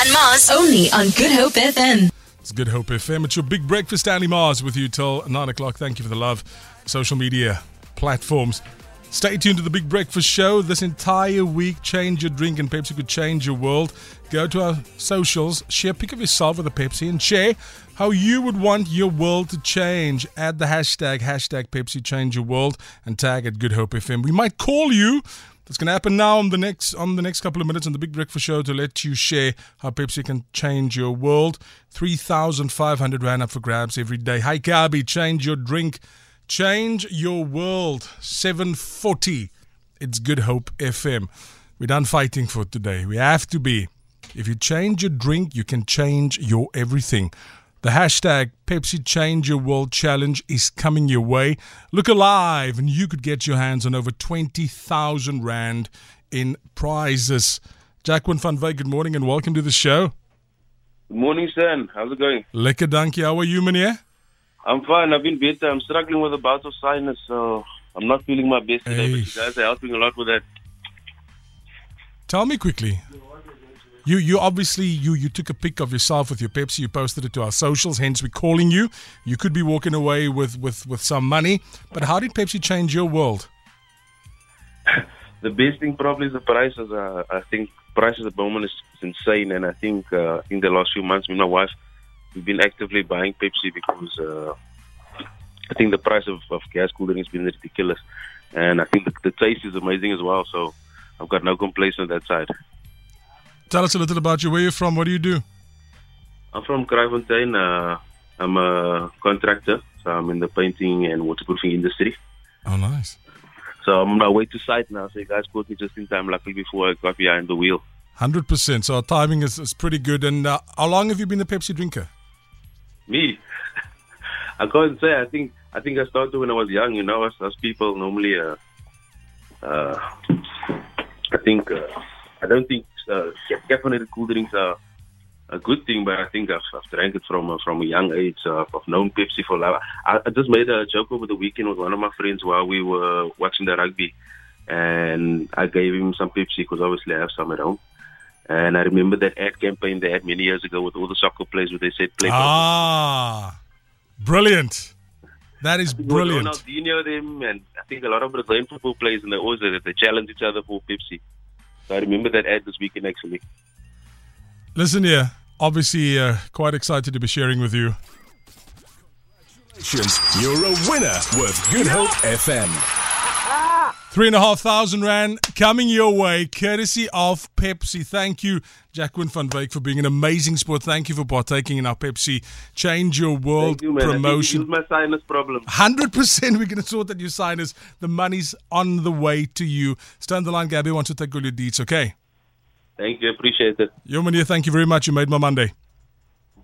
Stan Mars. Only on Good Hope FM. It's Good Hope FM. It's your big breakfast, Stanley Mars, with you till 9 o'clock. Thank you for the love. Social media platforms. Stay tuned to the Big Breakfast Show. This entire week, change your drink and Pepsi could change your world. Go to our socials, share a pic of yourself with a Pepsi, and share how you would want your world to change. Add the hashtag, hashtag Pepsi Change Your World, and tag at Good Hope FM. We might call you that's going to happen now on the next on the next couple of minutes on the Big Breakfast Show to let you share how Pepsi can change your world. Three thousand five hundred rand up for grabs every day. Hi Gabi, change your drink, change your world. Seven forty. It's Good Hope FM. We're done fighting for today. We have to be. If you change your drink, you can change your everything. The hashtag Pepsi Change Your World Challenge is coming your way. Look alive, and you could get your hands on over 20,000 Rand in prizes. Jacquin van Wyk, good morning and welcome to the show. Good morning, Stan. How's it going? Lekker dankie. How are you, meneer? I'm fine. I've been better. I'm struggling with a bout of sinus, so I'm not feeling my best today, but you guys are helping a lot with that. Tell me quickly. You you obviously you you took a pic of yourself with your Pepsi. You posted it to our socials. Hence, we're calling you. You could be walking away with with with some money. But how did Pepsi change your world? The best thing probably is the prices. Uh, I think prices at the moment is, insane, and I think uh, I think the last few months, me and my wife, we've been actively buying Pepsi because uh, I think the price of, of gas cooling has been ridiculous, and I think the, the taste is amazing as well. So I've got no complaints on that side. Tell us a little about you. Where you from? What do you do? I'm from Kraaifontein. Uh, I'm a contractor, so I'm in the painting and waterproofing industry. Oh, nice. So I'm on my way to site now. So you guys caught me just in time, luckily before I got behind the wheel. Hundred percent. So our timing is, is pretty good. And uh, how long have you been a Pepsi drinker? Me, I can't say. I think I think I started when I was young. You know, as, as people normally, uh, uh, I think uh, I don't think uh, caffeinated cool drinks are a good thing, but I think I've, I've drank it from a, from a young age. Uh, I've known Pepsi for life. I, I just made a joke over the weekend with one of my friends while we were watching the rugby, and I gave him some Pepsi because obviously I have some at home. And I remember that ad campaign they had many years ago with all the soccer players where they said play. Ah, brilliant. That is brilliant. Ronaldinho them, and I think a lot of Brazilian football players, and they always they challenge each other for Pepsi. So I remember that ad this weekend actually. Listen here. Obviously, uh, quite excited to be sharing with you. Congratulations, you're a winner with Good Hope FM. Three and a half thousand rand coming your way, courtesy of Pepsi. Thank you, Jacquin van Wyk, for being an amazing sport. Thank you for partaking in our Pepsi Change Your World Thank you, man. promotion. I my sinus problem. Hundred percent, we're going to sort that you signers. The money's on the way to you. Stand the line, Gabby. Want to take all your deeds. Okay. Thank you. Appreciate it. Yo, Mania, thank you very much. You made my Monday.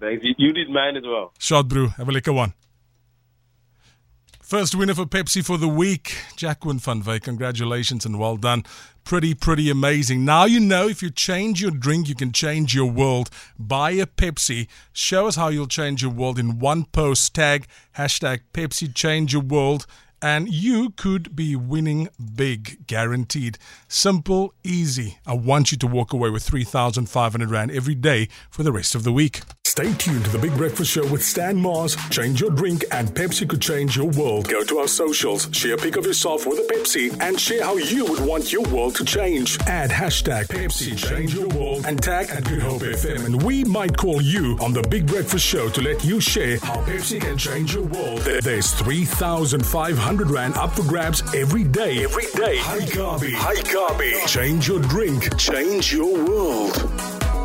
Thanks. You, you did mine as well. Shot, brew. Have a liquor one. First winner for Pepsi for the week, Jacquin van. Congratulations and well done. Pretty, pretty amazing. Now you know if you change your drink, you can change your world. Buy a Pepsi. Show us how you'll change your world in one post. Tag hashtag Pepsi Change Your World. And you could be winning big, guaranteed. Simple, easy. I want you to walk away with 3,500 Rand every day for the rest of the week. Stay tuned to the Big Breakfast Show with Stan Mars. Change your drink, and Pepsi could change your world. Go to our socials, share a pic of yourself with a Pepsi, and share how you would want your world to change. Add hashtag Pepsi Change Your World and tag at Good Hope FM, and we might call you on the Big Breakfast Show to let you share how Pepsi can change your world. There's 3,500 Rand up for grabs every day. Every day. Hi, Gabi. Hi, Gabi. Change your drink, change your world.